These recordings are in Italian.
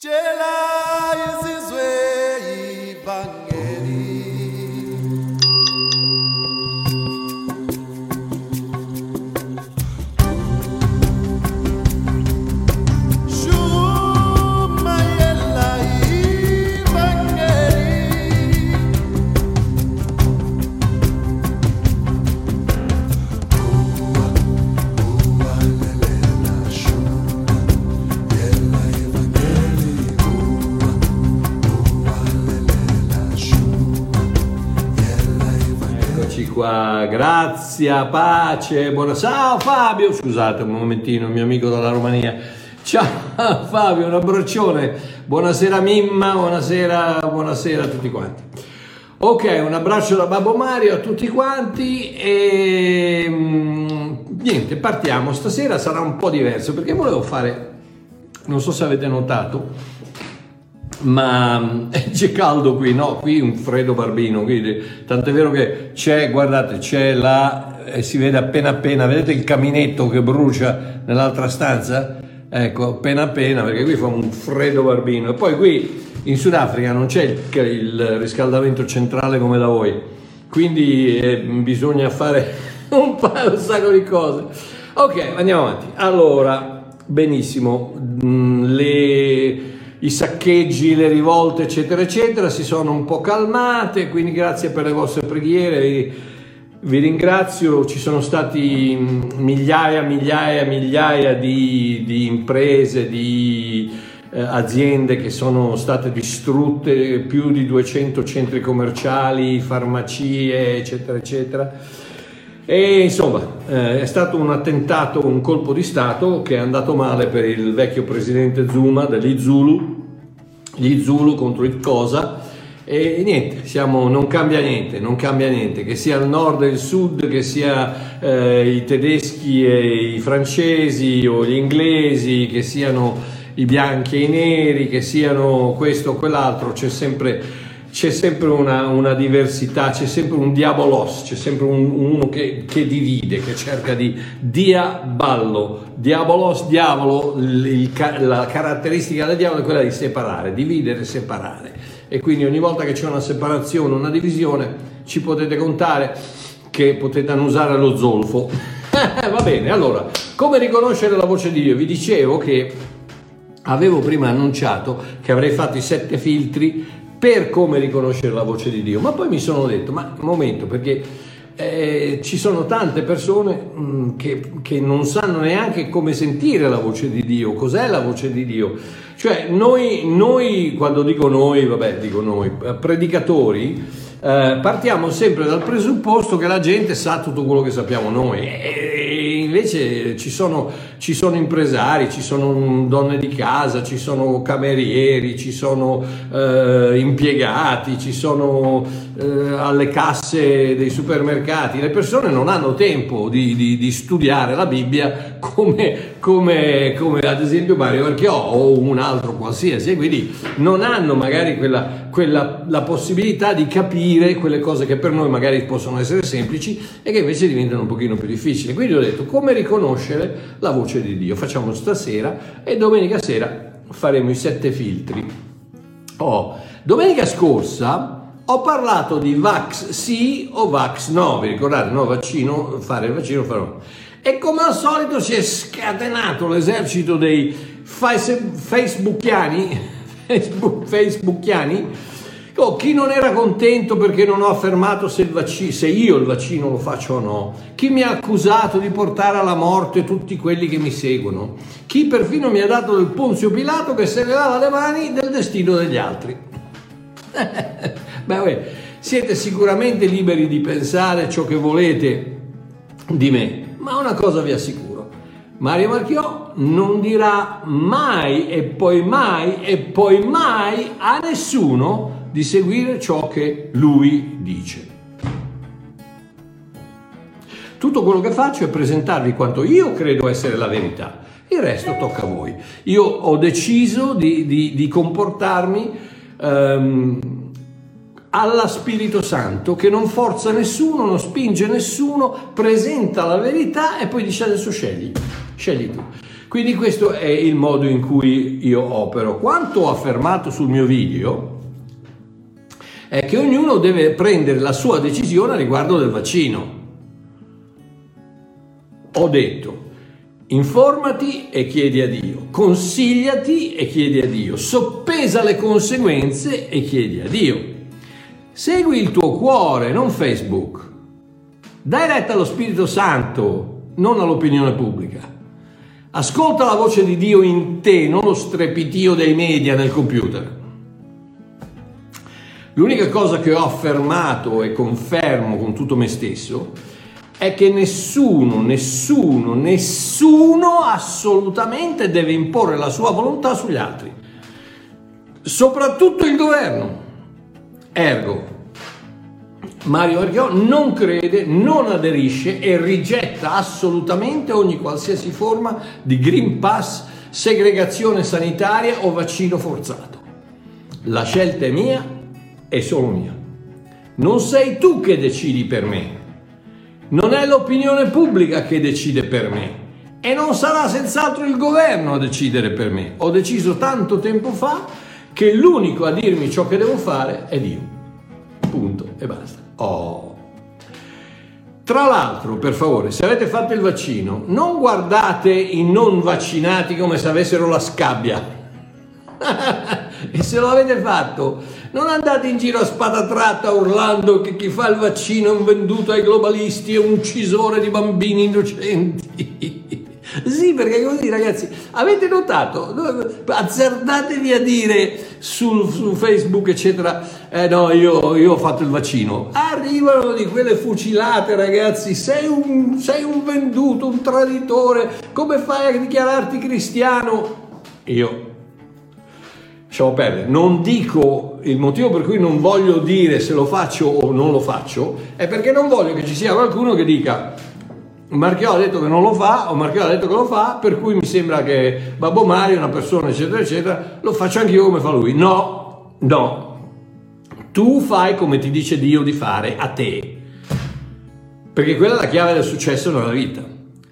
Jela! Grazia, pace, buona... Ciao Fabio, scusate un momentino, mio amico dalla Romania. Ciao Fabio, un abbraccione, buonasera Mimma, buonasera, buonasera a tutti quanti. Ok, un abbraccio da Babbo Mario a tutti quanti e mm, niente, partiamo. Stasera sarà un po' diverso perché volevo fare, non so se avete notato, ma mm, c'è caldo qui, no? Qui un freddo barbino, quindi tant'è vero che c'è, guardate, c'è là e si vede appena appena, vedete il caminetto che brucia nell'altra stanza? Ecco, appena appena, perché qui fa un freddo barbino. E poi qui in Sudafrica non c'è il, il riscaldamento centrale come da voi, quindi eh, bisogna fare un, paio, un sacco di cose. Ok, andiamo avanti. Allora, benissimo, mm, le i saccheggi, le rivolte, eccetera, eccetera, si sono un po' calmate, quindi grazie per le vostre preghiere, vi, ringrazio, ci sono stati mm, migliaia, migliaia, migliaia di, di imprese, di eh, aziende che sono state distrutte, più di 200 centri commerciali, farmacie, eccetera, eccetera. E insomma, eh, è stato un attentato, un colpo di Stato che è andato male per il vecchio presidente Zuma degli Zulu, gli Zulu contro il Cosa. E niente, siamo, non cambia niente, non cambia niente, che sia il nord e il sud, che sia eh, i tedeschi e i francesi o gli inglesi, che siano i bianchi e i neri, che siano questo o quell'altro, c'è sempre c'è sempre una, una, diversità, c'è sempre un diabolos, c'è sempre un, uno che, che, divide, che cerca di diaballo, diabolos, diavolo, il, la caratteristica del diavolo è quella di separare, dividere, separare. E quindi ogni volta che c'è una separazione, una divisione, ci potete contare che potete annusare lo zolfo. Va bene, allora, come riconoscere la voce di Dio? Vi dicevo che avevo prima annunciato che avrei fatto i sette filtri per come riconoscere la voce di Dio. Ma poi mi sono detto, ma un momento, perché eh, ci sono tante persone mh, che, che, non sanno neanche come sentire la voce di Dio, cos'è la voce di Dio. Cioè noi, noi quando dico noi, vabbè dico noi, predicatori, eh, partiamo sempre dal presupposto che la gente sa tutto quello che sappiamo noi. E invece ci sono, ci sono impresari, ci sono donne di casa, ci sono camerieri, ci sono eh, impiegati, ci sono eh, alle casse dei supermercati. Le persone non hanno tempo di, di, di studiare la Bibbia come, come, come, ad esempio Mario Marchiò o un altro qualsiasi, quindi non hanno magari quella, quella, la possibilità di capire quelle cose che per noi magari possono essere semplici e che invece diventano un pochino più difficili. Quindi ho detto come riconoscere la voce di Dio. Facciamo stasera e domenica sera faremo i sette filtri. Oh, domenica scorsa ho parlato di Vax sì o Vax no, vi ricordate, no, vaccino, fare il vaccino, fare no. E come al solito si è scatenato l'esercito dei facebookiani, Facebook, facebookiani, oh, chi non era contento perché non ho affermato se, vaccino, se io il vaccino lo faccio o no, chi mi ha accusato di portare alla morte tutti quelli che mi seguono, chi perfino mi ha dato del Ponzio Pilato che se ne lava le mani del destino degli altri. Beh, siete sicuramente liberi di pensare ciò che volete di me, ma una cosa vi assicuro, Mario Marchiò non dirà mai e poi mai e poi mai a nessuno di seguire ciò che lui dice. Tutto quello che faccio è presentarvi quanto io credo essere la verità, il resto tocca a voi. Io ho deciso di, di, di comportarmi um, alla Spirito Santo che non forza nessuno, non spinge nessuno, presenta la verità e poi dice adesso scegli, scegli tu. Quindi questo è il modo in cui io opero. Quanto ho affermato sul mio video è che ognuno deve prendere la sua decisione riguardo del vaccino. Ho detto, informati e chiedi a Dio, consigliati e chiedi a Dio, soppesa le conseguenze e chiedi a Dio. Segui il tuo cuore, non Facebook. Dai retta allo Spirito Santo, non all'opinione pubblica. Ascolta la voce di Dio in te, non lo strepitio dei media nel computer. L'unica cosa che ho affermato e confermo con tutto me stesso è che nessuno, nessuno, nessuno assolutamente deve imporre la sua volontà sugli altri, soprattutto il governo. Ergo, Mario Archeò non crede, non aderisce e rigetta assolutamente ogni qualsiasi forma di Green Pass, segregazione sanitaria o vaccino forzato. La scelta è mia e solo mia. Non sei tu che decidi per me, non è l'opinione pubblica che decide per me e non sarà senz'altro il governo a decidere per me. Ho deciso tanto tempo fa che l'unico a dirmi ciò che devo fare è Dio. Punto e basta. Oh. Tra l'altro, per favore, se avete fatto il vaccino, non guardate i non vaccinati come se avessero la scabbia. e se lo avete fatto, non andate in giro a spada tratta urlando che chi fa il vaccino è un venduto ai globalisti, è un uccisore di bambini innocenti. Sì, perché così ragazzi, avete notato, azzardatevi a dire su, su Facebook eccetera, eh no, io, io, ho fatto il vaccino. Arrivano di quelle fucilate ragazzi, sei un, sei un venduto, un traditore, come fai a dichiararti cristiano? Io lasciamo perdere, non dico il motivo per cui non voglio dire se lo faccio o non lo faccio, è perché non voglio che ci sia qualcuno che dica Marchiò ha detto che non lo fa o Marchiò ha detto che lo fa, per cui mi sembra che Babbo Mario è una persona eccetera eccetera, lo faccio anch'io come fa lui. No, no. Tu fai come ti dice Dio di fare a te. Perché quella è la chiave del successo nella vita.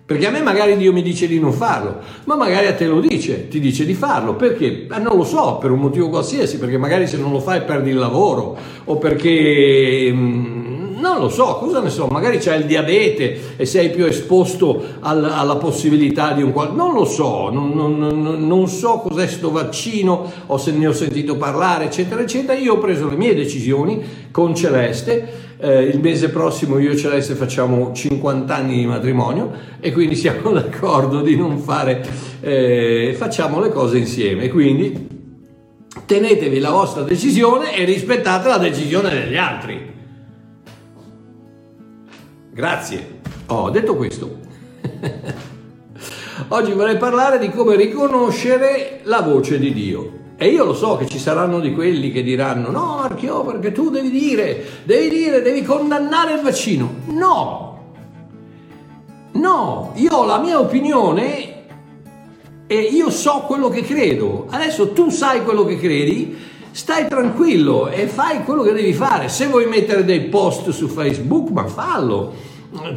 Perché a me magari Dio mi dice di non farlo, ma magari a te lo dice, ti dice di farlo. Perché? Eh, non lo so, per un motivo qualsiasi, perché magari se non lo fai perdi il lavoro o perché... Mh, non lo so, cosa ne so, magari c'hai il diabete e sei più esposto al, alla possibilità di un qual... Non lo so, non, non, non so cos'è sto vaccino, o se ne ho sentito parlare, eccetera, eccetera. Io ho preso le mie decisioni con Celeste. Eh, il mese prossimo io e Celeste facciamo 50 anni di matrimonio e quindi siamo d'accordo di non fare, eh, facciamo le cose insieme. Quindi tenetevi la vostra decisione e rispettate la decisione degli altri. Grazie. Oh, detto questo, oggi vorrei parlare di come riconoscere la voce di Dio. E io lo so che ci saranno di quelli che diranno: No, Archeo, perché tu devi dire, devi dire, devi condannare il vaccino. No, no, io ho la mia opinione e io so quello che credo. Adesso tu sai quello che credi, stai tranquillo e fai quello che devi fare. Se vuoi mettere dei post su Facebook, ma fallo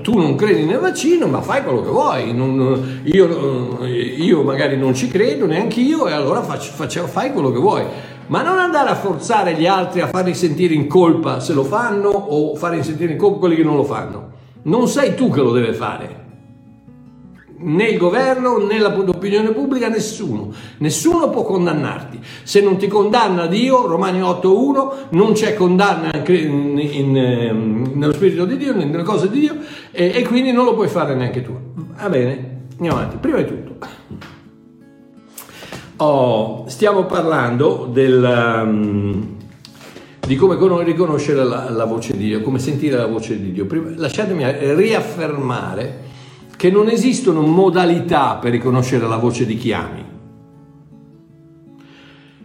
tu non credi nel vaccino, ma fai quello che vuoi. Non, io, io, magari non ci credo neanche io, e allora faccio, faccio, fai quello che vuoi. Ma non andare a forzare gli altri a farli sentire in colpa se lo fanno o farli sentire in colpa quelli che non lo fanno. Non sei tu che lo deve fare né il governo né l'opinione pubblica, nessuno. Nessuno può condannarti. Se non ti condanna Dio, Romani 8.1, non c'è condanna in, in, ehm, nello Spirito di Dio, nelle cose di Dio, e, e, quindi non lo puoi fare neanche tu. Va bene, andiamo avanti. Prima di tutto, oh, stiamo parlando del... Um, di come riconoscere la, la, voce di Dio, come sentire la voce di Dio. Prima, lasciatemi riaffermare che non esistono modalità per riconoscere la voce di chi ami.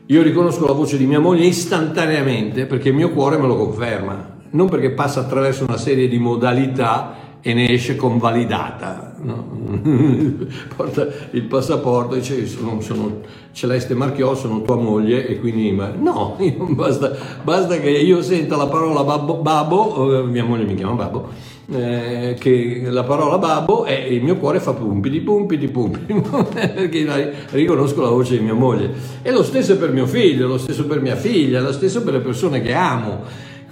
Io riconosco la voce di mia moglie istantaneamente perché il mio cuore me lo conferma, non perché passa attraverso una serie di modalità e ne esce convalidata. no? porta il passaporto e dice sono, sono Celeste Marchiò, sono tua moglie e quindi ma- no, basta, basta che io senta la parola babbo, babbo eh, mia moglie mi chiama babbo, eh, che la parola babbo e il mio cuore fa pumpidi pumpidi pumpidi perché riconosco la voce di mia moglie e lo stesso per mio figlio, lo stesso per mia figlia, lo stesso per le persone che amo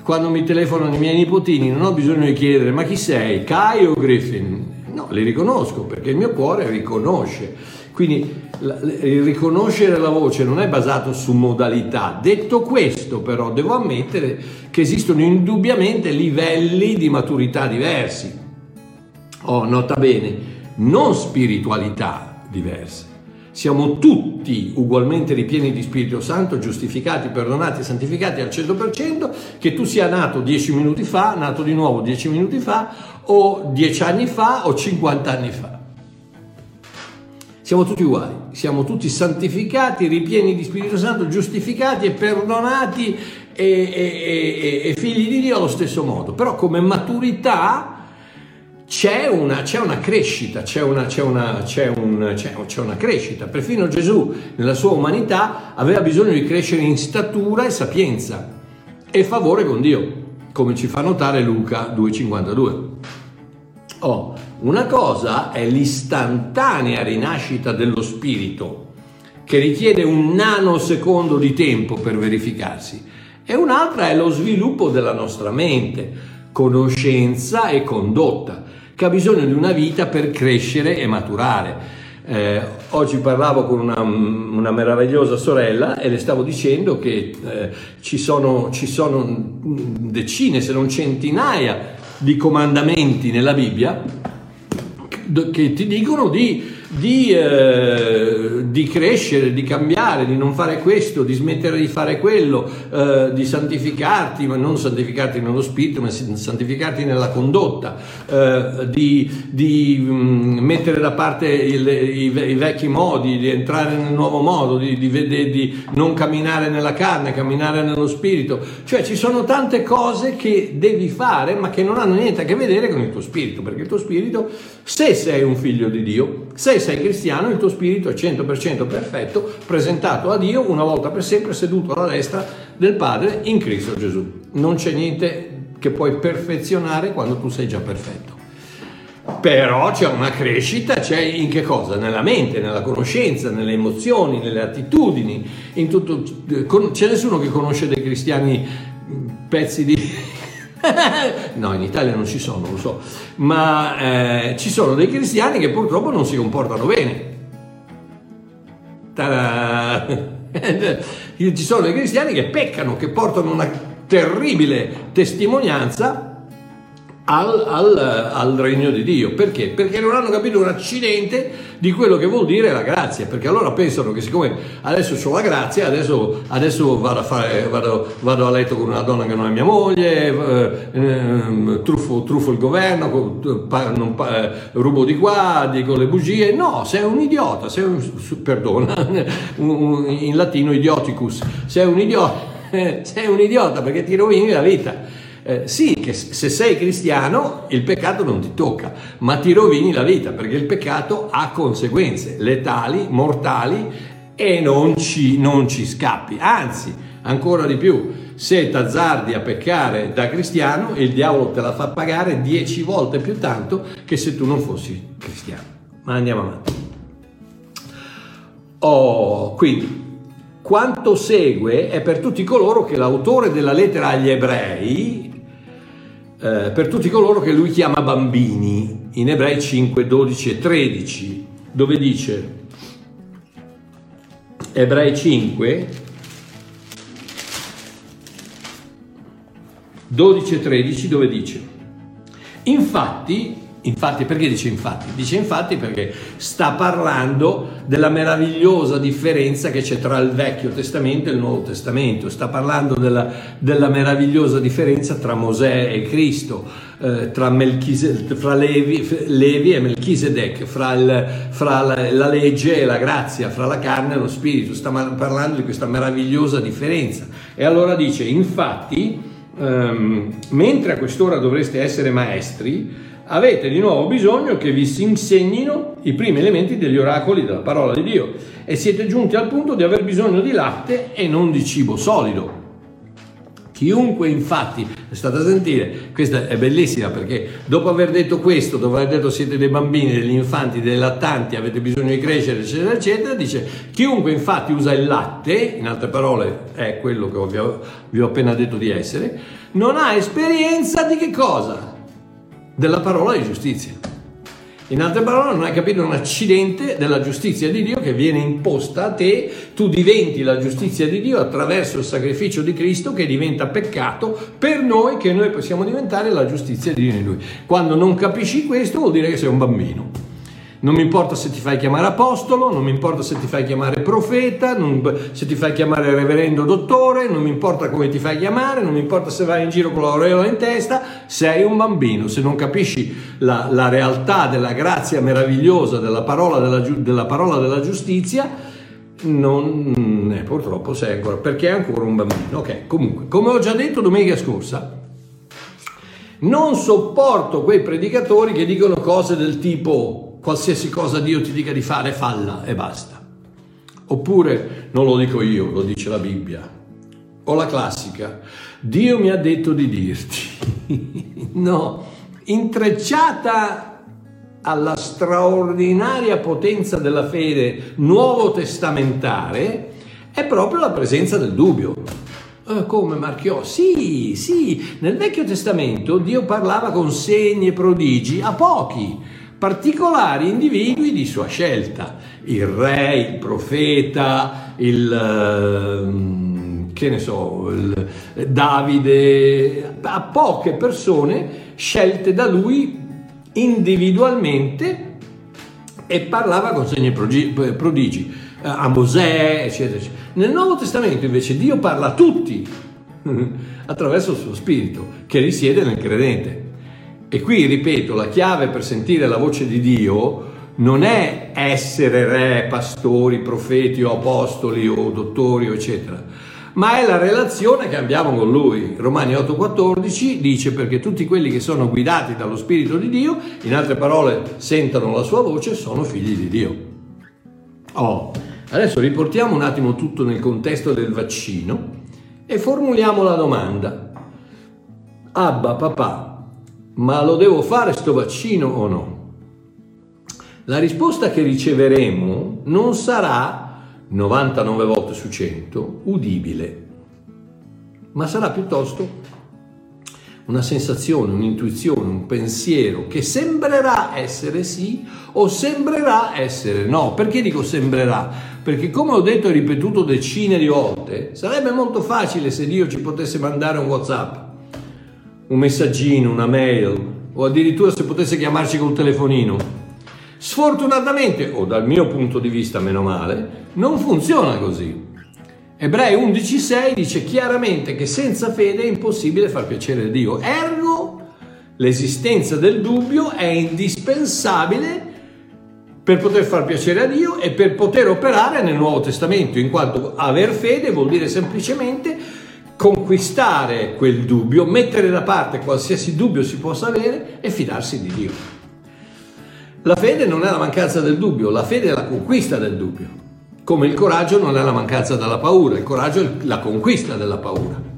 quando mi telefonano i miei nipotini non ho bisogno di chiedere ma chi sei, Kai o Griffin? No, li riconosco perché il mio cuore riconosce. Quindi il riconoscere la voce non è basato su modalità. Detto questo però devo ammettere che esistono indubbiamente livelli di maturità diversi. Oh, nota bene, non spiritualità diverse. Siamo tutti ugualmente ripieni di Spirito Santo, giustificati, perdonati santificati al 100%, che tu sia nato 10 minuti fa, nato di nuovo 10 minuti fa, o 10 anni fa, o 50 anni fa. Siamo tutti uguali, siamo tutti santificati, ripieni di Spirito Santo, giustificati e perdonati e, e- e- e figli di Dio allo stesso modo. Però come maturità c'è una, c'è una crescita, c'è una, c'è, una, c'è, un- c'è- una crescita. Perfino Gesù nella sua umanità aveva bisogno di crescere in statura e sapienza e favore con Dio, come ci fa notare Luca 2,52. Oh, una cosa è l'istantanea rinascita dello spirito, che richiede un nanosecondo di tempo per verificarsi, e un'altra è lo sviluppo della nostra mente, conoscenza e condotta, che ha bisogno di una vita per crescere e maturare. Eh, oggi parlavo con una, una meravigliosa sorella e le stavo dicendo che eh, ci, sono, ci sono decine, se non centinaia di comandamenti nella Bibbia che ti dicono di, di, eh, di crescere, di cambiare, di non fare questo, di smettere di fare quello, eh, di santificarti, ma non santificarti nello spirito, ma santificarti nella condotta, eh, di, di, mm, mettere da parte il- i, i vecchi modi, di entrare nel nuovo modo, di, di non camminare nella carne, camminare nello spirito. Cioè ci sono tante cose che devi fare, ma che non hanno niente a che vedere con il tuo spirito, perché il tuo spirito, se sei un figlio di Dio, se sei cristiano, il tuo spirito è 100% perfetto, presentato a Dio una volta per sempre, seduto alla destra del Padre in Cristo Gesù. Non c'è niente che puoi perfezionare quando tu sei già perfetto. Però c'è una crescita, c'è in che cosa? Nella mente, nella conoscenza, nelle emozioni, nelle attitudini, in tutto. C'è nessuno che conosce dei cristiani mh, pezzi di. no, in Italia non ci sono, lo so, ma eh, ci sono dei cristiani che purtroppo non si comportano bene. Ci sono dei cristiani che peccano, che portano una terribile testimonianza al, al- al regno di Dio. Perché? Perché non hanno capito un accidente di quello che vuol dire la grazia. Perché allora pensano che siccome adesso ho la grazia, adesso, adesso vado, a fare, vado, vado a letto con una donna che non è mia moglie, eh, ehm, truffo, truffo il governo, pa- pa- eh, rubo di qua, dico le bugie. No, sei un idiota, sei un, perdona, in latino idioticus, sei un idiota, sei un idiota perché ti rovini la vita. Eh, sì, che se sei cristiano il peccato non ti tocca, ma ti rovini la vita perché il peccato ha conseguenze letali, mortali e non ci, non ci scappi. Anzi, ancora di più, se t'azzardi a peccare da cristiano, il diavolo te la fa pagare dieci volte più tanto che se tu non fossi cristiano. Ma andiamo avanti. Oh, quindi quanto segue è per tutti coloro che l'autore della lettera agli ebrei, eh, per tutti coloro che lui chiama bambini, in ebrei 5, 12 e 13, dove dice, ebrei 5, 12 e 13, dove dice, infatti, infatti perché dice infatti? Dice infatti perché sta parlando della meravigliosa differenza che c'è tra il Vecchio Testamento e il Nuovo Testamento, sta parlando della, della meravigliosa differenza tra Mosè e Cristo, eh, tra, fra Levi, Levi e Melchisedec, fra, il- fra la, la legge e la grazia, fra la carne e lo spirito, sta parlando di questa meravigliosa differenza. E allora dice, infatti, ehm, mentre a quest'ora dovreste essere maestri, avete di nuovo bisogno che vi si insegnino i primi elementi degli oracoli della parola di Dio e siete giunti al punto di aver bisogno di latte e non di cibo solido. Chiunque infatti, state a sentire, questa è bellissima perché dopo aver detto questo, dopo aver detto siete dei bambini, degli infanti, dei lattanti, avete bisogno di crescere, eccetera, eccetera, dice chiunque infatti usa il latte, in altre parole è quello che vi ho, vi ho appena detto di essere, non ha esperienza di che cosa? Della parola di giustizia. In altre parole, non hai capito un accidente della giustizia di Dio che viene imposta a te, tu diventi la giustizia di Dio attraverso il sacrificio di Cristo che diventa peccato per noi, che noi possiamo diventare la giustizia di Dio in Lui. Quando non capisci questo vuol dire che sei un bambino. Non mi importa se ti fai chiamare apostolo, non mi importa se ti fai chiamare profeta, non, se ti fai chiamare reverendo dottore, non mi importa come ti fai chiamare, non mi importa se vai in giro con l'aureola in testa, sei un bambino. Se non capisci la, la realtà della grazia meravigliosa della parola della, della, parola della giustizia, non, eh, purtroppo sei ancora, perché è ancora un bambino. Ok, comunque, come ho già detto domenica scorsa, non sopporto quei predicatori che dicono cose del tipo qualsiasi cosa Dio ti dica di fare, falla e basta. Oppure, non lo dico io, lo dice la Bibbia. O la classica, Dio mi ha detto di dirti. no, intrecciata alla straordinaria potenza della fede nuovo testamentare è proprio la presenza del dubbio. Eh, come Marchiò? Sì, sì, nel Vecchio Testamento Dio parlava con segni e prodigi a pochi, particolari individui di sua scelta, il re, il profeta, il, ehm, che ne so, il Davide, a poche persone scelte da lui individualmente e parlava con segni prodigi, eh, a Mosè, eccetera, eccetera. Nel Nuovo Testamento invece Dio parla a tutti attraverso il suo spirito che risiede nel credente. E qui, ripeto, la chiave per sentire la voce di Dio non è essere re, pastori, profeti o apostoli o dottori, eccetera, ma è la relazione che abbiamo con Lui. Romani 8:14 dice perché tutti quelli che sono guidati dallo Spirito di Dio, in altre parole, sentono la sua voce, sono figli di Dio. Oh, adesso riportiamo un attimo tutto nel contesto del vaccino e formuliamo la domanda. Abba, papà, ma lo devo fare sto vaccino o no? La risposta che riceveremo non sarà 99 volte su 100 udibile, ma sarà piuttosto una sensazione, un'intuizione, un pensiero che sembrerà essere sì o sembrerà essere no. Perché dico sembrerà? Perché come ho detto e ripetuto decine di volte, sarebbe molto facile se Dio ci potesse mandare un WhatsApp un messaggino, una mail o addirittura se potesse chiamarci col telefonino. Sfortunatamente, o dal mio punto di vista meno male, non funziona così. Ebrei 11.6 dice chiaramente che senza fede è impossibile far piacere a Dio. Ergo, l'esistenza del dubbio è indispensabile per poter far piacere a Dio e per poter operare nel Nuovo Testamento, in quanto aver fede vuol dire semplicemente conquistare quel dubbio, mettere da parte qualsiasi dubbio si possa avere e fidarsi di Dio. La fede non è la mancanza del dubbio, la fede è la conquista del dubbio, come il coraggio non è la mancanza della paura, il coraggio è la conquista della paura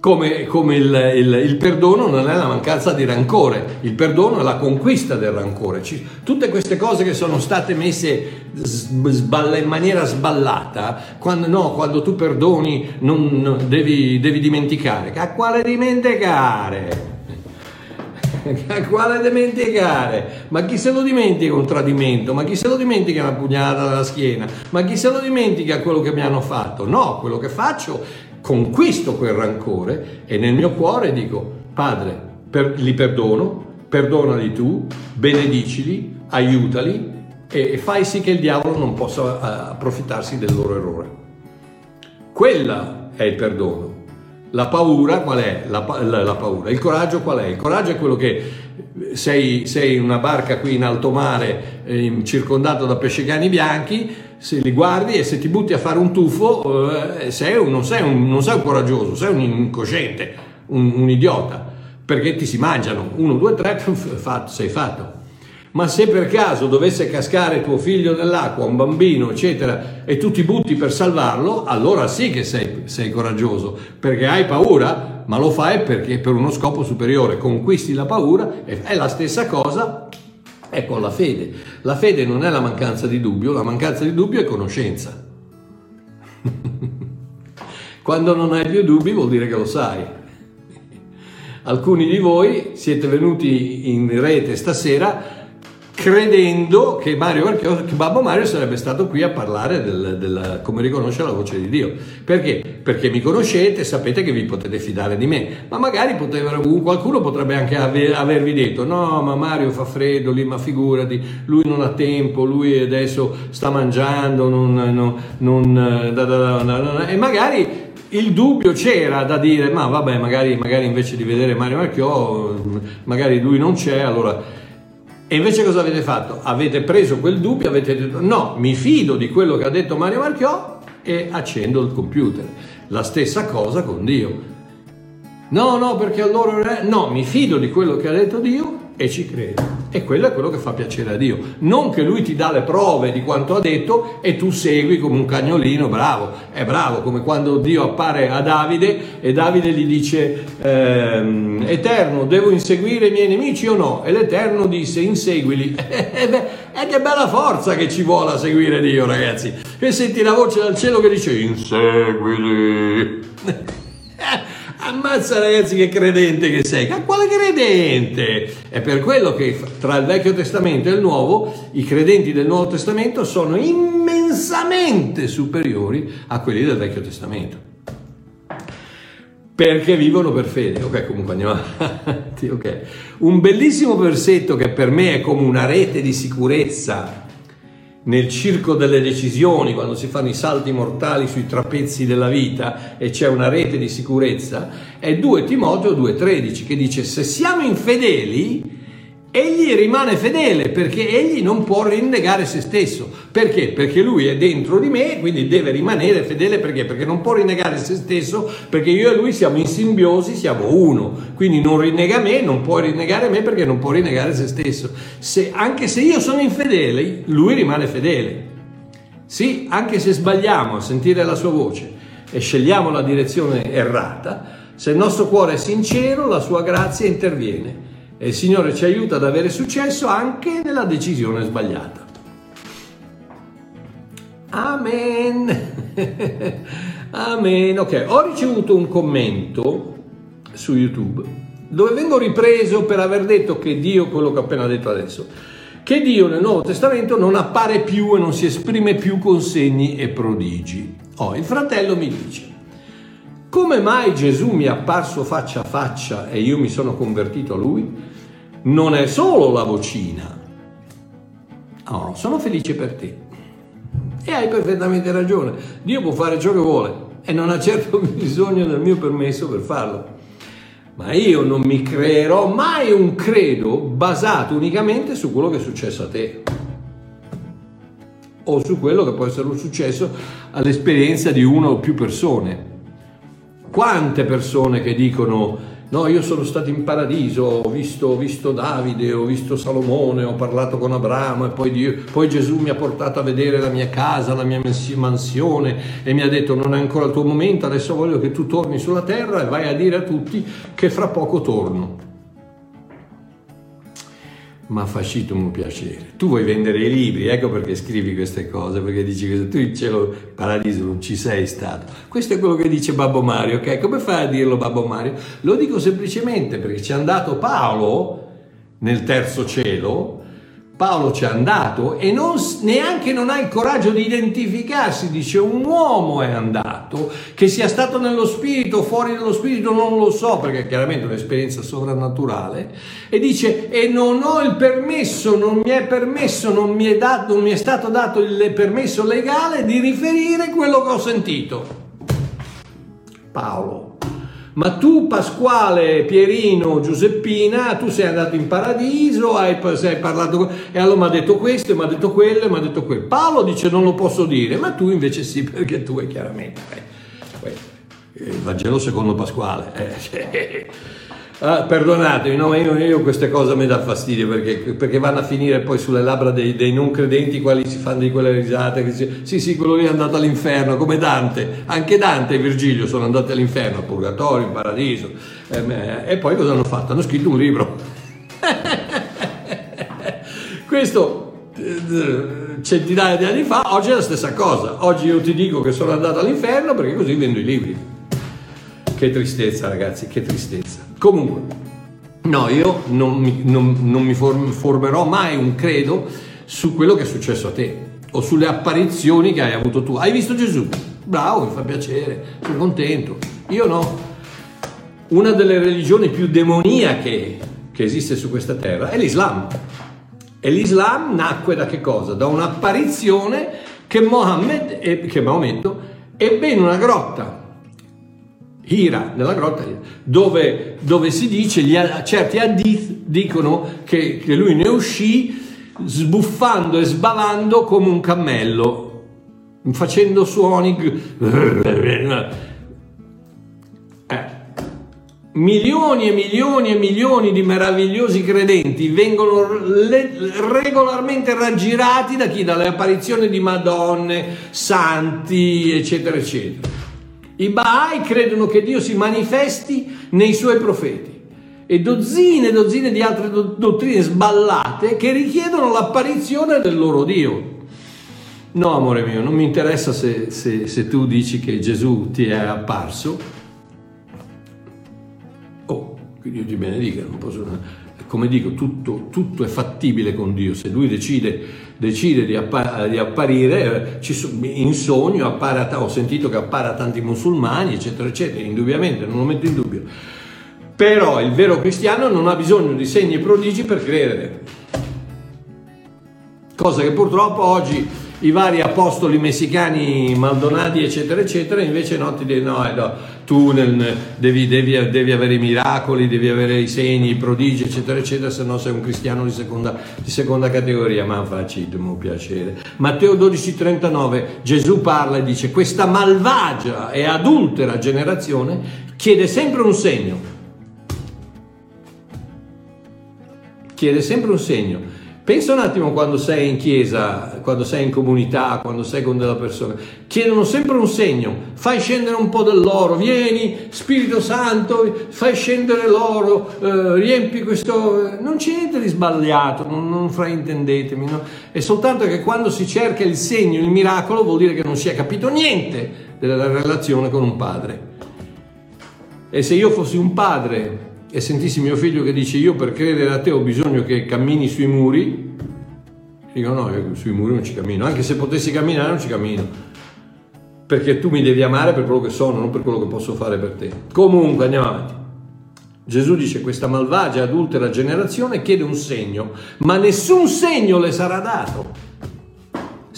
come, come il, il, il, perdono non è la mancanza di rancore, il perdono è la conquista del rancore. Ci, tutte queste cose che sono state messe sballa, in maniera sballata, quando, no, quando tu perdoni non, non, devi, devi dimenticare. A quale dimenticare? A quale dimenticare? Ma chi se lo dimentica un tradimento? Ma chi se lo dimentica una pugnalata dalla schiena? Ma chi se lo dimentica quello che mi hanno fatto? No, quello che faccio conquisto quel rancore e nel mio cuore dico, Padre, per, li perdono, perdonali tu, benedicili, aiutali e, e fai sì che il diavolo non possa uh, approfittarsi del loro errore. Quella è il perdono. La paura qual è? La, la, la, paura. Il coraggio qual è? Il coraggio è quello che sei, sei in una barca qui in alto mare eh, circondato da pescecani bianchi, se li guardi e se ti butti a fare un tuffo eh, sei un, non, sei un, non sei un coraggioso, sei un incosciente, un, un idiota. perché ti si mangiano. Uno, due, tre, fatto, sei fatto. Ma se per caso dovesse cascare tuo figlio nell'acqua, un bambino, eccetera, e tu ti butti per salvarlo, allora sì che sei, sei coraggioso, perché hai paura, ma lo fai perché per uno scopo superiore, conquisti la paura, è la stessa cosa con la fede. La fede non è la mancanza di dubbio, la mancanza di dubbio è conoscenza. Quando non hai più dubbi vuol dire che lo sai. Alcuni di voi siete venuti in rete stasera credendo che, Mario che Babbo Mario sarebbe stato qui a parlare del, del, come riconoscere la voce di Dio. Perché? Perché mi conoscete, sapete che vi potete fidare di me, ma magari poteva, qualcuno potrebbe anche aver, avervi detto no, ma Mario fa freddo lì, ma figurati, lui non ha tempo, lui adesso sta mangiando, non, non, non, da, da, da, e magari il dubbio c'era da dire, ma vabbè, magari, magari invece di vedere Mario Marchiò, magari lui non c'è, allora e invece cosa avete fatto? Avete preso quel dubbio, avete detto no, mi fido di quello che ha detto Mario Marchiò e accendo il computer. La stessa cosa con Dio. No, no, perché allora no, mi fido di quello che ha detto Dio e ci credo. E quello è quello che fa piacere a Dio. Non che lui ti dà le prove di quanto ha detto e tu segui come un cagnolino, bravo, è bravo, come quando Dio appare a Davide e Davide gli dice, ehm, Eterno, devo inseguire i miei nemici o no? E l'Eterno disse, inseguili. e che bella forza che ci vuole a seguire Dio, ragazzi. E senti la voce dal cielo che dice, inseguili. Ammazza ragazzi che credente che sei, ma quale credente? È per quello che tra il Vecchio Testamento e il Nuovo i credenti del Nuovo Testamento sono immensamente superiori a quelli del Vecchio Testamento. Perché vivono per fede. Ok, comunque andiamo avanti. Okay. Un bellissimo versetto che per me è come una rete di sicurezza nel circo delle decisioni, quando si fanno i salti mortali sui trapezzi della vita e c'è una rete di sicurezza, è 2 Timoteo 2,13 che dice se siamo infedeli Egli rimane fedele perché egli non può rinnegare se stesso. Perché? Perché lui è dentro di me, quindi deve rimanere fedele perché? Perché non può rinnegare se stesso, perché io e lui siamo in simbiosi, siamo uno. Quindi non rinnega me, non può rinnegare me perché non può rinnegare se stesso. Se, anche se io sono infedele, lui rimane fedele. Sì, anche se sbagliamo a sentire la sua voce e scegliamo la direzione errata, se il nostro cuore è sincero, la sua grazia interviene e il Signore ci aiuta ad avere successo anche nella decisione sbagliata. Amen. Amen. Ok, ho ricevuto un commento su YouTube dove vengo ripreso per aver detto che Dio, quello che ho appena detto adesso, che Dio nel Nuovo Testamento non appare più e non si esprime più con segni e prodigi. Oh, il fratello mi dice, come mai Gesù mi è apparso faccia a faccia e io mi sono convertito a lui? non è solo la vocina. No, sono felice per te. E hai perfettamente ragione. Dio può fare ciò che vuole e non ha certo bisogno del mio permesso per farlo. Ma io non mi creerò mai un credo basato unicamente su quello che è successo a te o su quello che può essere successo all'esperienza di una o più persone. Quante persone che dicono No, io sono stato in paradiso, ho visto, ho visto Davide, ho visto Salomone, ho parlato con Abramo e poi, Dio, poi, Gesù mi ha portato a vedere la mia casa, la mia mansione e mi ha detto non è ancora il tuo momento, adesso voglio che tu torni sulla terra e vai a dire a tutti che fra poco torno ma facito un piacere. Tu vuoi vendere i libri, ecco perché scrivi queste cose, perché dici che tu in cielo, paradiso, non ci sei stato. Questo è quello che dice Babbo Mario, ok? Come fai a dirlo Babbo Mario? Lo dico semplicemente perché ci è andato Paolo nel terzo cielo Paolo ci è andato e non, neanche non ha il coraggio di identificarsi, dice un uomo è andato, che sia stato nello spirito o fuori dallo spirito non lo so perché chiaramente è un'esperienza sovrannaturale e dice e non ho il permesso, non mi è permesso, non mi è, dato, non mi è stato dato il permesso legale di riferire quello che ho sentito. Paolo ma tu Pasquale, Pierino, Giuseppina, tu sei andato in paradiso, hai, hai parlato e allora mi ha detto questo, mi ha detto quello, mi ha detto quello. Paolo dice non lo posso dire, ma tu invece sì, perché tu è chiaramente. Eh, il Vangelo secondo Pasquale. Eh, Ah, perdonatemi, no, io, io queste cose mi dà fastidio perché, perché vanno a finire poi sulle labbra dei, dei non credenti, quali si fanno di quelle risate. Che si, sì, sì, quello lì è andato all'inferno, come Dante. Anche Dante e Virgilio sono andati all'inferno, al purgatorio, in paradiso. Eh, e poi cosa hanno fatto? Hanno scritto un libro. Questo eh, centinaia di anni fa, oggi è la stessa cosa. Oggi io ti dico che sono andato all'inferno perché così vendo i libri. Che tristezza, ragazzi, che tristezza. Comunque, no, io non mi, non, non mi form- formerò mai un credo su quello che è successo a te o sulle apparizioni che hai avuto tu. Hai visto Gesù? Bravo, mi fa piacere, sono contento. Io no. Una delle religioni più demoniache che esiste su questa terra è l'Islam. E l'Islam nacque da che cosa? Da un'apparizione che Mohammed, che Maometto ebbe in una grotta Hira, nella grotta, dove, dove si dice, gli, certi hadith dicono che, che lui ne uscì sbuffando e sbavando come un cammello, facendo suoni... Eh. Milioni e milioni e milioni di meravigliosi credenti vengono le, regolarmente raggirati da chi? Dalle apparizioni di Madonne, santi, eccetera, eccetera. I Baai credono che Dio si manifesti nei suoi profeti e dozzine e dozzine di altre do- dottrine sballate che richiedono l'apparizione del loro Dio. No, amore mio, non mi interessa se, se, se tu dici che Gesù ti è apparso. Oh, che Dio ti benedica, non posso come dico, tutto, tutto, è fattibile con Dio. Se Lui decide, decide di, appa- di, apparire, eh, so- in sogno appare ta- ho sentito che appare a tanti musulmani, eccetera, eccetera, indubbiamente, non lo metto in dubbio. Però il vero cristiano non ha bisogno di segni e prodigi per credere. Cosa che purtroppo oggi i vari apostoli messicani, Maldonati, eccetera, eccetera, invece no, ti dicono, no, eh, no, tu nel, devi, devi, devi, avere i miracoli, devi avere i segni, i prodigi, eccetera, eccetera, se no sei un cristiano di seconda, di seconda categoria, ma facitemi piacere. Matteo 12, 39, Gesù parla e dice, questa malvagia e adultera generazione chiede sempre un segno. Chiede sempre un segno. Pensa un attimo quando sei in chiesa, quando sei in comunità, quando sei con della persona. Chiedono sempre un segno. Fai scendere un po' dell'oro, vieni, Spirito Santo, fai scendere l'oro, eh, riempi questo... Non c'è niente di sbagliato, non, non fraintendetemi. No? È soltanto che quando si cerca il segno, il miracolo, vuol dire che non si è capito niente della relazione con un padre. E se io fossi un padre e sentissi mio figlio che dice io per credere a te ho bisogno che cammini sui muri, dico no, io sui muri non ci cammino, anche se potessi camminare non ci cammino, perché tu mi devi amare per quello che sono, non per quello che posso fare per te. Comunque andiamo avanti. Gesù dice questa malvagia adultera generazione chiede un segno, ma nessun segno le sarà dato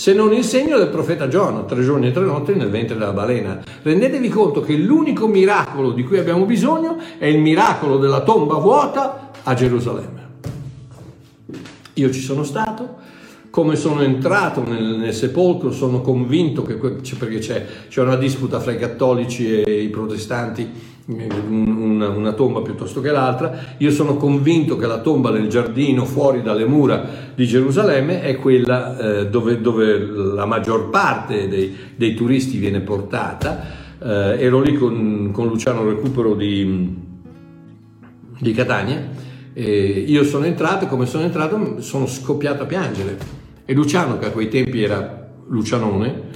se non il segno del profeta Giona, tre giorni e tre notti nel ventre della balena. Rendetevi conto che l'unico miracolo di cui abbiamo bisogno è il miracolo della tomba vuota a Gerusalemme. Io ci sono stato, come sono entrato nel, nel sepolcro sono convinto che, perché c'è, c'è una disputa fra i cattolici e i protestanti, una, tomba piuttosto che l'altra. Io sono convinto che la tomba nel giardino fuori dalle mura di Gerusalemme è quella eh, dove, dove, la maggior parte dei, dei turisti viene portata. Eh, ero lì con, con, Luciano Recupero di, di Catania. E io sono entrato e come sono entrato sono scoppiato a piangere. E Luciano, che a quei tempi era Lucianone,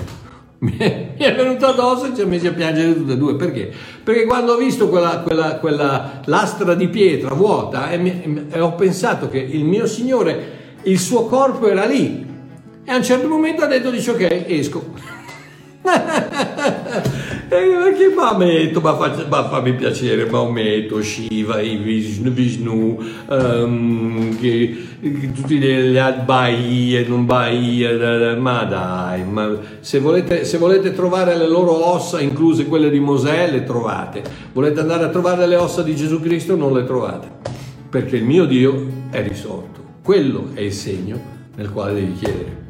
mi è venuto addosso e ci ha messo a piangere tutte e due. Perché? Perché quando ho visto quella, quella, quella lastra di pietra vuota e, mi, e ho pensato che il mio Signore, il suo corpo era lì. E a un certo momento ha detto, dice ok, esco. e che Maometto, ma, faccia, ma fammi piacere, Maometto, Shiva, Vishnu, Vishnu um, che, che, tutti gli Bahia, non Bahia, ma dai, ma se, volete, se volete trovare le loro ossa, incluse quelle di Mosè, le trovate. Volete andare a trovare le ossa di Gesù Cristo, non le trovate, perché il mio Dio è risorto. Quello è il segno nel quale devi chiedere.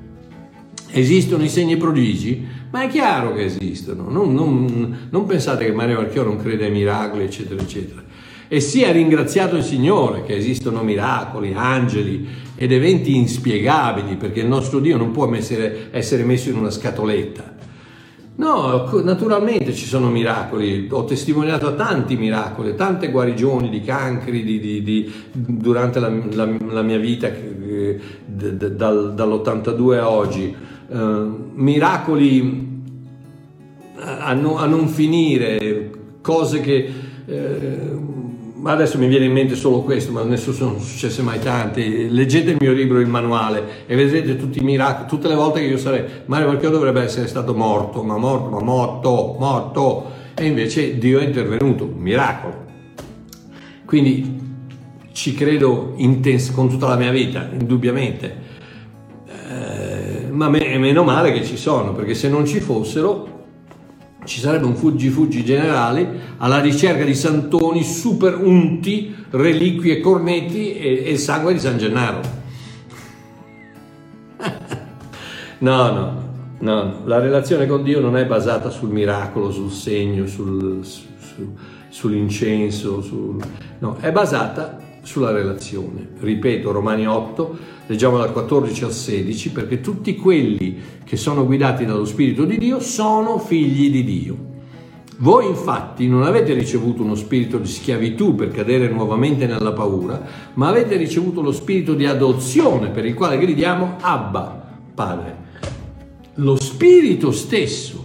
Esistono i segni prodigi? Ma è chiaro che esistono, non, non, non pensate che Mario Marchiò non crede ai miracoli, eccetera, eccetera. E sia ringraziato il Signore che esistono miracoli, angeli ed eventi inspiegabili, perché il nostro Dio non può essere, essere messo in una scatoletta. No, naturalmente ci sono miracoli, ho testimoniato tanti miracoli, tante guarigioni di cancri di, di, di, durante la, la, la, mia vita eh, dal, dall'82 a oggi, eh, miracoli a, no, a, non finire, cose che... Eh, adesso mi viene in mente solo questo, ma ne sono successe mai tante. Leggete il mio libro, il manuale, e vedrete tutti i miracoli, tutte le volte che io sarei, Mario Marchio dovrebbe essere stato morto, ma morto, ma morto, morto, e invece Dio è intervenuto, miracolo. Quindi ci credo intens- con tutta la mia vita, indubbiamente, eh, ma me- meno male che ci sono, perché se non ci fossero ci sarebbe un fuggi-fuggi generale alla ricerca di santoni super unti, reliquie, cornetti e, e sangue di San Gennaro. no, no, no, la relazione con Dio non è basata sul miracolo, sul segno, sul, su, sull'incenso, sul... no, è basata sulla relazione. Ripeto, Romani 8, leggiamo dal 14 al 16, perché tutti quelli che sono guidati dallo Spirito di Dio sono figli di Dio. Voi infatti non avete ricevuto uno spirito di schiavitù per cadere nuovamente nella paura, ma avete ricevuto lo spirito di adozione per il quale gridiamo Abba, Padre. Lo spirito stesso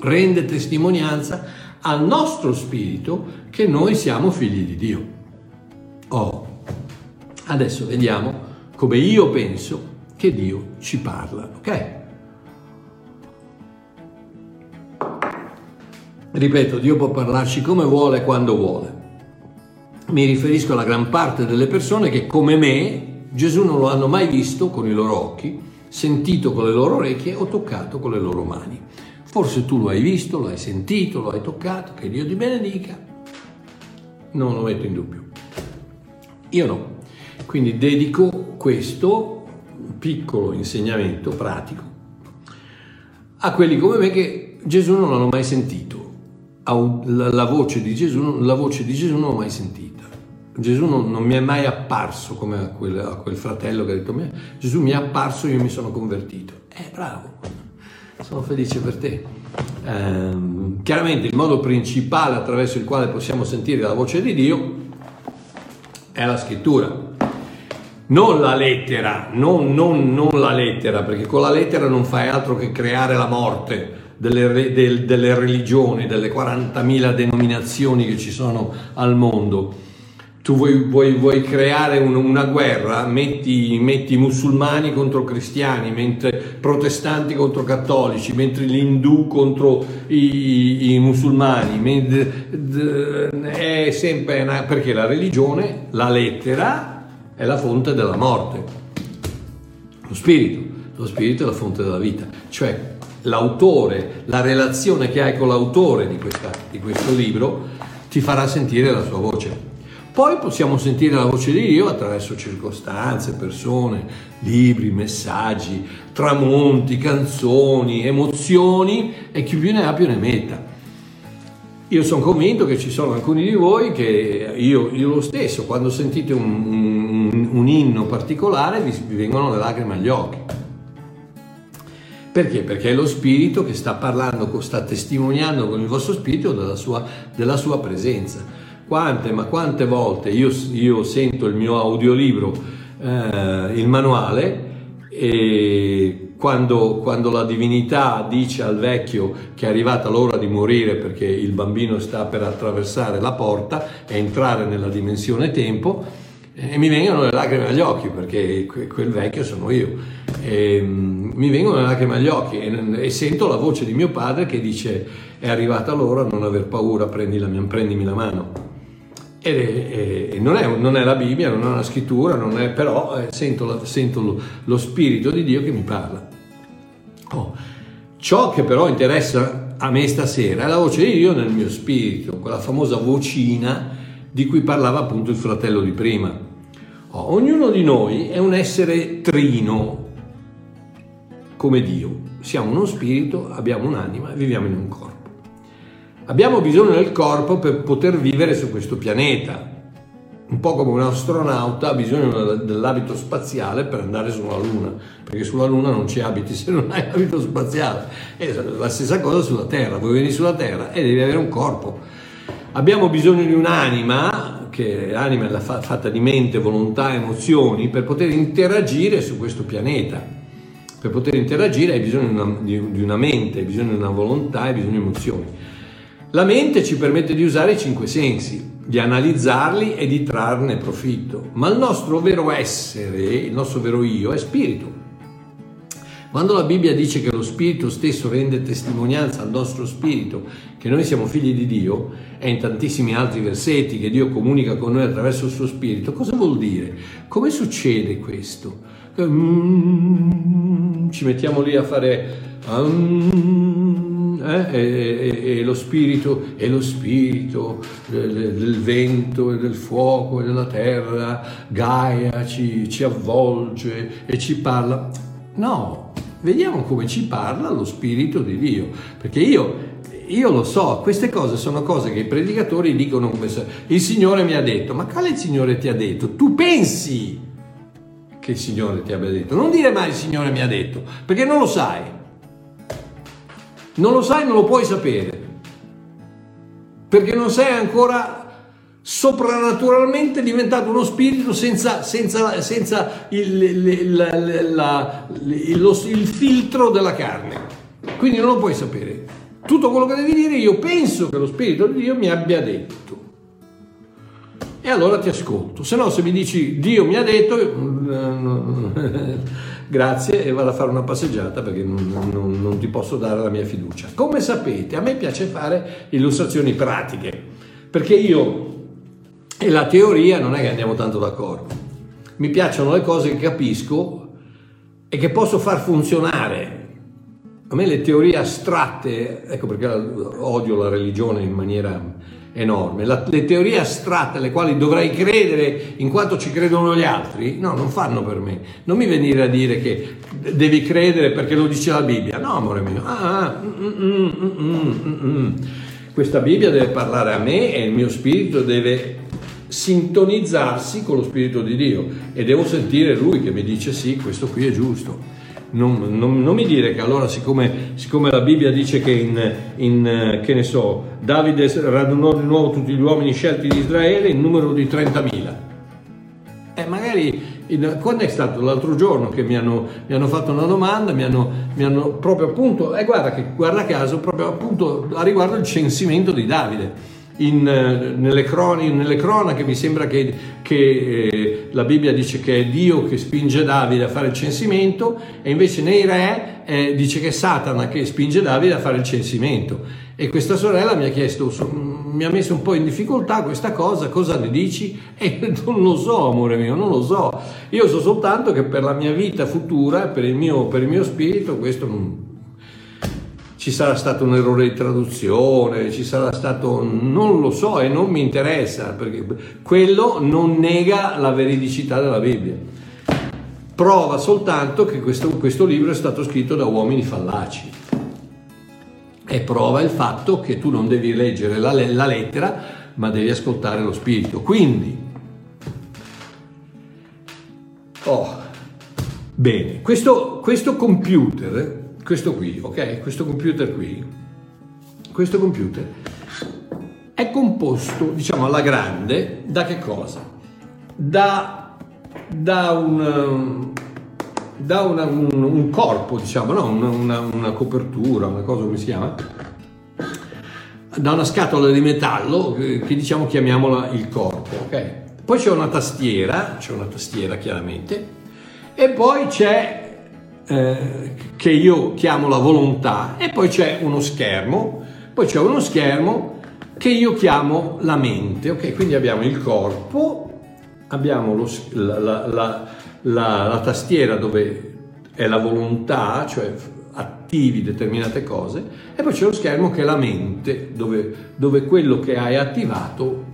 rende testimonianza al nostro spirito che noi siamo figli di Dio. Oh, adesso vediamo come io penso che Dio ci parla, ok? Ripeto, Dio può parlarci come vuole, quando vuole. Mi riferisco alla gran parte delle persone che, come me, Gesù non lo hanno mai visto con i loro occhi, sentito con le loro orecchie o toccato con le loro mani. Forse tu lo hai visto, lo hai sentito, lo hai toccato, che Dio ti benedica. Non lo metto in dubbio. Io no. Quindi dedico questo piccolo insegnamento pratico a quelli come me che Gesù non hanno mai sentito. La voce di Gesù, voce di Gesù non l'ho mai sentita. Gesù non, non mi è mai apparso come a quel, a quel, fratello che ha detto me. Gesù mi è apparso io mi sono convertito. Eh, bravo, sono felice per te. Eh, chiaramente il modo principale attraverso il quale possiamo sentire la voce di Dio è la scrittura. Non la lettera, non, non, non la lettera, perché con la lettera non fai altro che creare la morte delle, del, delle religioni, delle 40.000 denominazioni che ci sono al mondo tu vuoi, vuoi, vuoi creare un, una guerra, metti, metti, musulmani contro cristiani, mentre protestanti contro cattolici, mentre gli indù contro i, i musulmani, mentre, è sempre una, perché la religione, la lettera, è la fonte della morte. Lo spirito, lo spirito è la fonte della vita, cioè l'autore, la relazione che hai con l'autore di, questa, di questo libro ti farà sentire la sua voce. Poi possiamo sentire la voce di Dio attraverso circostanze, persone, libri, messaggi, tramonti, canzoni, emozioni e chi più ne ha più ne metta. Io sono convinto che ci sono alcuni di voi che io, io lo stesso, quando sentite un, un, un inno particolare vi, vi vengono le lacrime agli occhi. Perché? Perché è lo spirito che sta parlando, sta testimoniando con il vostro spirito della sua, della sua presenza. Quante, ma quante volte io, io sento il mio audiolibro, eh, il manuale, e quando, quando, la divinità dice al vecchio che è arrivata l'ora di morire perché il bambino sta per attraversare la porta e entrare nella dimensione tempo, e mi vengono le lacrime agli occhi perché quel vecchio sono io. E, mm, mi vengono le lacrime agli occhi e, e, sento la voce di mio padre che dice è arrivata l'ora, non aver paura, prendi la prendimi la mano. E, e non, è, non, è, la Bibbia, non è una scrittura, è, però eh, sento, la, sento lo, lo, Spirito di Dio che mi parla. Oh. Ciò che però interessa a me stasera è la voce di Dio nel mio spirito, quella famosa vocina di cui parlava appunto il fratello di prima. Oh, ognuno di noi è un essere trino come Dio. Siamo uno spirito, abbiamo un'anima e viviamo in un corpo. Abbiamo bisogno del corpo per poter vivere su questo pianeta. Un po' come un astronauta ha bisogno dell'abito spaziale per andare sulla Luna, perché sulla Luna non ci abiti se non hai l'abito spaziale. È la stessa cosa sulla Terra, vuoi venire sulla Terra e devi avere un corpo. Abbiamo bisogno di un'anima, che l'anima è fatta di mente, volontà, emozioni, per poter interagire su questo pianeta. Per poter interagire hai bisogno di una, mente, hai bisogno di una volontà, hai bisogno di emozioni. La mente ci permette di usare i cinque sensi, di analizzarli e di trarne profitto, ma il nostro vero essere, il nostro vero io è spirito. Quando la Bibbia dice che lo spirito stesso rende testimonianza al nostro spirito che noi siamo figli di Dio, e in tantissimi altri versetti che Dio comunica con noi attraverso il suo spirito, cosa vuol dire? Come succede questo? Mm, ci mettiamo lì a fare... Eh? e, e, e, lo spirito, e lo spirito del, del, vento e del fuoco e della terra, Gaia ci, ci avvolge e ci parla. No, vediamo come ci parla lo spirito di Dio, perché io io lo so, queste cose sono cose che i predicatori dicono come se il Signore mi ha detto, ma quale Signore ti ha detto? Tu pensi che il Signore ti abbia detto, non dire mai il Signore mi ha detto, perché non lo sai. Non lo sai, non lo puoi sapere, perché non sei ancora soprannaturalmente diventato uno spirito senza, senza, senza il, il, la, lo, il filtro della carne. Quindi non lo puoi sapere. Tutto quello che devi dire, io penso che lo Spirito di Dio mi abbia detto. E allora ti ascolto. Se no, se mi dici Dio mi ha detto, grazie e vado a fare una passeggiata perché non, non, non, ti posso dare la mia fiducia. Come sapete, a me piace fare illustrazioni pratiche, perché io e la teoria non è che andiamo tanto d'accordo. Mi piacciono le cose che capisco e che posso far funzionare. A me le teorie astratte, ecco perché odio la religione in maniera enorme. La, le teorie astratte alle quali dovrei credere in quanto ci credono gli altri, no, non fanno per me. Non mi venire a dire che devi credere perché lo dice la Bibbia. No, amore mio. Ah, mm, mm, mm, Questa Bibbia deve parlare a me e il mio spirito deve sintonizzarsi con lo spirito di Dio e devo sentire lui che mi dice sì, questo qui è giusto non, non, non, mi dire che allora siccome, siccome la Bibbia dice che in, in, che ne so, Davide radunò di nuovo tutti gli uomini scelti di Israele in numero di 30.000. E magari in, quando è stato l'altro giorno che mi hanno, mi hanno fatto una domanda, mi hanno, mi hanno proprio appunto, e eh, guarda che guarda caso, proprio appunto a riguardo il censimento di Davide in, eh, nelle, croni, nelle, cronache mi sembra che, che eh, la Bibbia dice che è Dio che spinge Davide a fare il censimento e invece nei re eh, dice che è Satana che spinge Davide a fare il censimento. E questa sorella mi ha chiesto, mi ha messo un po' in difficoltà questa cosa, cosa ne dici? E non lo so, amore mio, non lo so. Io so soltanto che per la mia vita futura, per il mio, per il mio spirito, questo non, ci sarà stato un errore di traduzione, ci sarà stato, non lo so e non mi interessa, perché quello non nega la veridicità della Bibbia. Prova soltanto che questo, questo libro è stato scritto da uomini fallaci. E prova il fatto che tu non devi leggere la, la lettera, ma devi ascoltare lo spirito. Quindi, oh, bene, questo, questo computer questo qui, ok? Questo computer qui, questo computer è composto, diciamo alla grande, da che cosa? Da, da, un, da una, un, un, corpo, diciamo, no? una, una, una copertura, una cosa come si chiama? Da una scatola di metallo che, che diciamo chiamiamola il corpo, ok? Poi c'è una tastiera, c'è una tastiera chiaramente, e poi c'è eh, che io chiamo la volontà e poi c'è uno schermo, poi c'è uno schermo che io chiamo la mente, ok? Quindi abbiamo il corpo, abbiamo lo, la, la, la, la, tastiera dove è la volontà, cioè attivi determinate cose, e poi c'è lo schermo che è la mente, dove, dove quello che hai attivato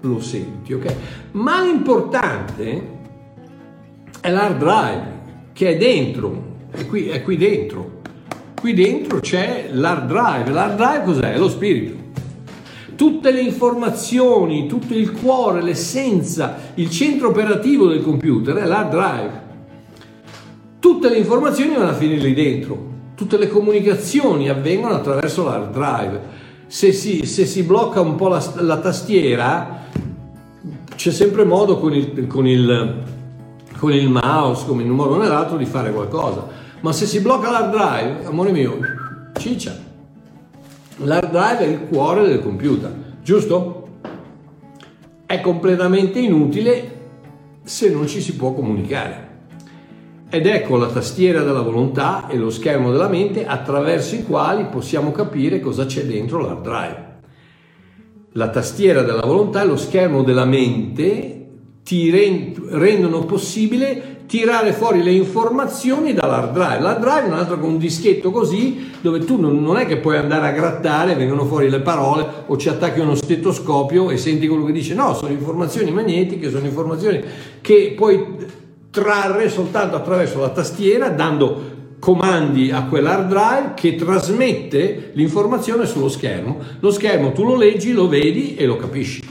lo senti, ok? Ma l'importante è l'hard drive che è dentro, è qui, è qui dentro. Qui dentro c'è l'hard drive. L'hard drive cos'è? È lo spirito. tutte le informazioni, tutto il cuore, l'essenza, il centro operativo del computer è l'hard drive. Tutte le informazioni vanno a finire lì dentro, tutte le comunicazioni avvengono attraverso l'hard drive. Se si, se si blocca un po' la, la, tastiera, c'è sempre modo con il, con, il, con il mouse, come in un modo o nell'altro, di fare qualcosa. Ma se si blocca l'hard drive, amore mio, ciccia. L'hard drive è il cuore del computer, giusto? È completamente inutile se non ci si può comunicare. Ed ecco la tastiera della volontà e lo schermo della mente attraverso i quali possiamo capire cosa c'è dentro l'hard drive. La tastiera della volontà e lo schermo della mente ti rendono possibile tirare fuori le informazioni dall'hard drive. L'hard drive è un altro con un dischetto così dove tu non, è che puoi andare a grattare, vengono fuori le parole o ci attacchi uno stetoscopio e senti quello che dice. No, sono informazioni magnetiche, sono informazioni che puoi trarre soltanto attraverso la tastiera dando comandi a quell'hard drive che trasmette l'informazione sullo schermo. Lo schermo tu lo leggi, lo vedi e lo capisci.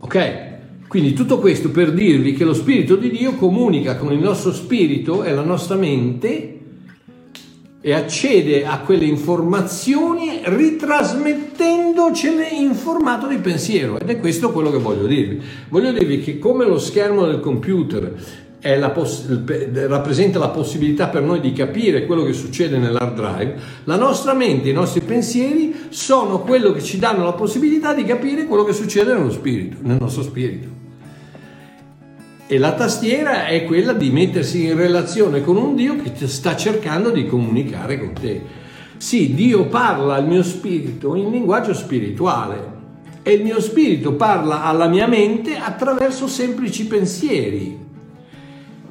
Ok? Quindi tutto questo per dirvi che lo Spirito di Dio comunica con il nostro spirito e la nostra mente e accede a quelle informazioni ritrasmettendocele in formato di pensiero ed è questo quello che voglio dirvi. Voglio dirvi che come lo schermo del computer la poss- rappresenta la possibilità per noi di capire quello che succede nell'hard drive, la nostra mente, i nostri pensieri sono quello che ci danno la possibilità di capire quello che succede spirito, nel nostro spirito. E la tastiera è quella di mettersi in relazione con un Dio che sta cercando di comunicare con te. Sì, Dio parla al mio spirito in linguaggio spirituale e il mio spirito parla alla mia mente attraverso semplici pensieri.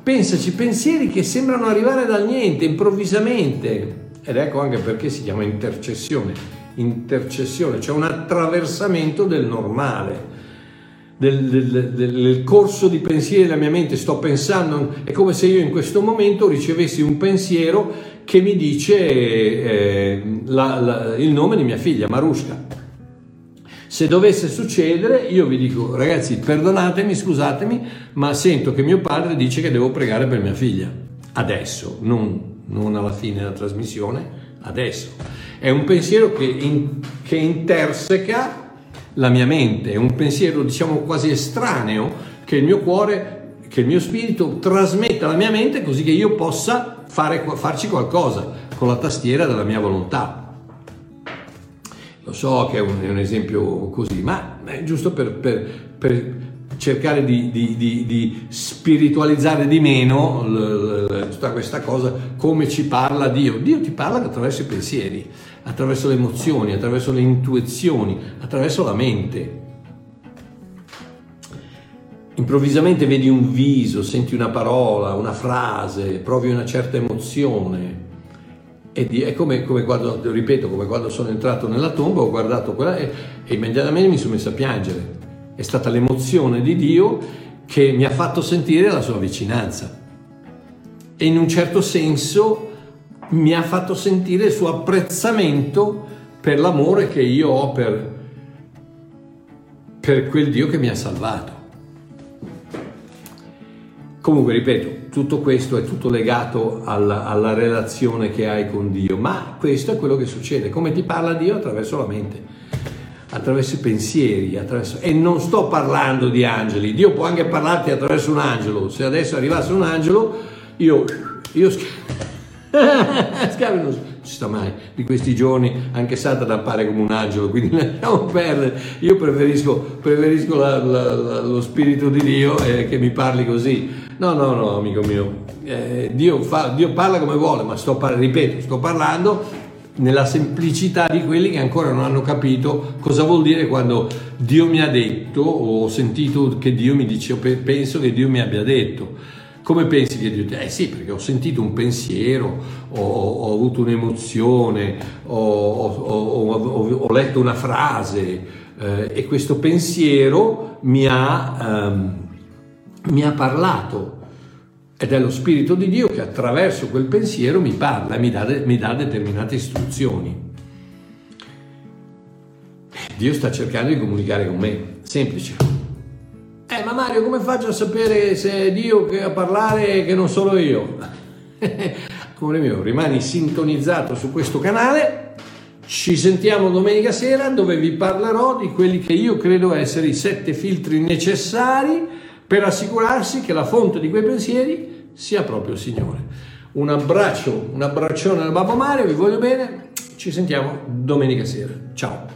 Pensaci, pensieri che sembrano arrivare dal niente, improvvisamente. Ed ecco anche perché si chiama intercessione. Intercessione, cioè un attraversamento del normale del, del, del, corso di pensieri della mia mente, sto pensando, è come se io in questo momento ricevessi un pensiero che mi dice eh, la, la, il nome di mia figlia, Marushka. Se dovesse succedere, io vi dico, ragazzi, perdonatemi, scusatemi, ma sento che mio padre dice che devo pregare per mia figlia. Adesso, non, non alla fine della trasmissione, adesso. È un pensiero che, in, che interseca la mia mente, è un pensiero diciamo quasi estraneo che il mio cuore, che il mio spirito trasmetta alla mia mente così che io possa fare, farci qualcosa con la tastiera della mia volontà. Lo so che è un, è un esempio così, ma è giusto per, per, per cercare di, di, di, di, spiritualizzare di meno tutta questa cosa, come ci parla Dio. Dio ti parla attraverso i pensieri attraverso le emozioni, attraverso le intuizioni, attraverso la mente. Improvvisamente vedi un viso, senti una parola, una frase, provi una certa emozione. E è come, come quando, ripeto, come quando sono entrato nella tomba, ho guardato quella e, e immediatamente mi sono messo a piangere. È stata l'emozione di Dio che mi ha fatto sentire la sua vicinanza. E in un certo senso mi ha fatto sentire il suo apprezzamento per l'amore che io ho per, per quel Dio che mi ha salvato. Comunque, ripeto, tutto questo è tutto legato alla, alla, relazione che hai con Dio, ma questo è quello che succede. Come ti parla Dio? Attraverso la mente, attraverso i pensieri, attraverso... e non sto parlando di angeli. Dio può anche parlarti attraverso un angelo. Se adesso arrivasse un angelo, io, io Scavi non ci sta mai di questi giorni, anche Satana appare come un angelo, quindi lasciamo perdere. Io preferisco, preferisco la, la, la, lo Spirito di Dio eh, che mi parli così. No, no, no, amico mio. Eh, Dio, fa, Dio, parla come vuole, ma sto, ripeto, sto parlando nella semplicità di quelli che ancora non hanno capito cosa vuol dire quando Dio mi ha detto o ho sentito che Dio mi dice, penso che Dio mi abbia detto. Come pensi che Dio ti... Eh sì, perché ho sentito un pensiero, ho, ho avuto un'emozione, ho, ho, letto una frase eh, e questo pensiero mi ha, um, mi ha parlato. Ed è lo Spirito di Dio che attraverso quel pensiero mi parla e mi dà, mi dà determinate istruzioni. Dio sta cercando di comunicare con me. Semplice. Eh, ma Mario, come faccio a sapere se è Dio che a parlare che non sono io? Amore mio, rimani sintonizzato su questo canale. Ci sentiamo domenica sera dove vi parlerò di quelli che io credo essere i sette filtri necessari per assicurarsi che la fonte di quei pensieri sia proprio il Signore. Un abbraccio, un abbraccione al Babbo Mario, vi voglio bene, ci sentiamo domenica sera. Ciao!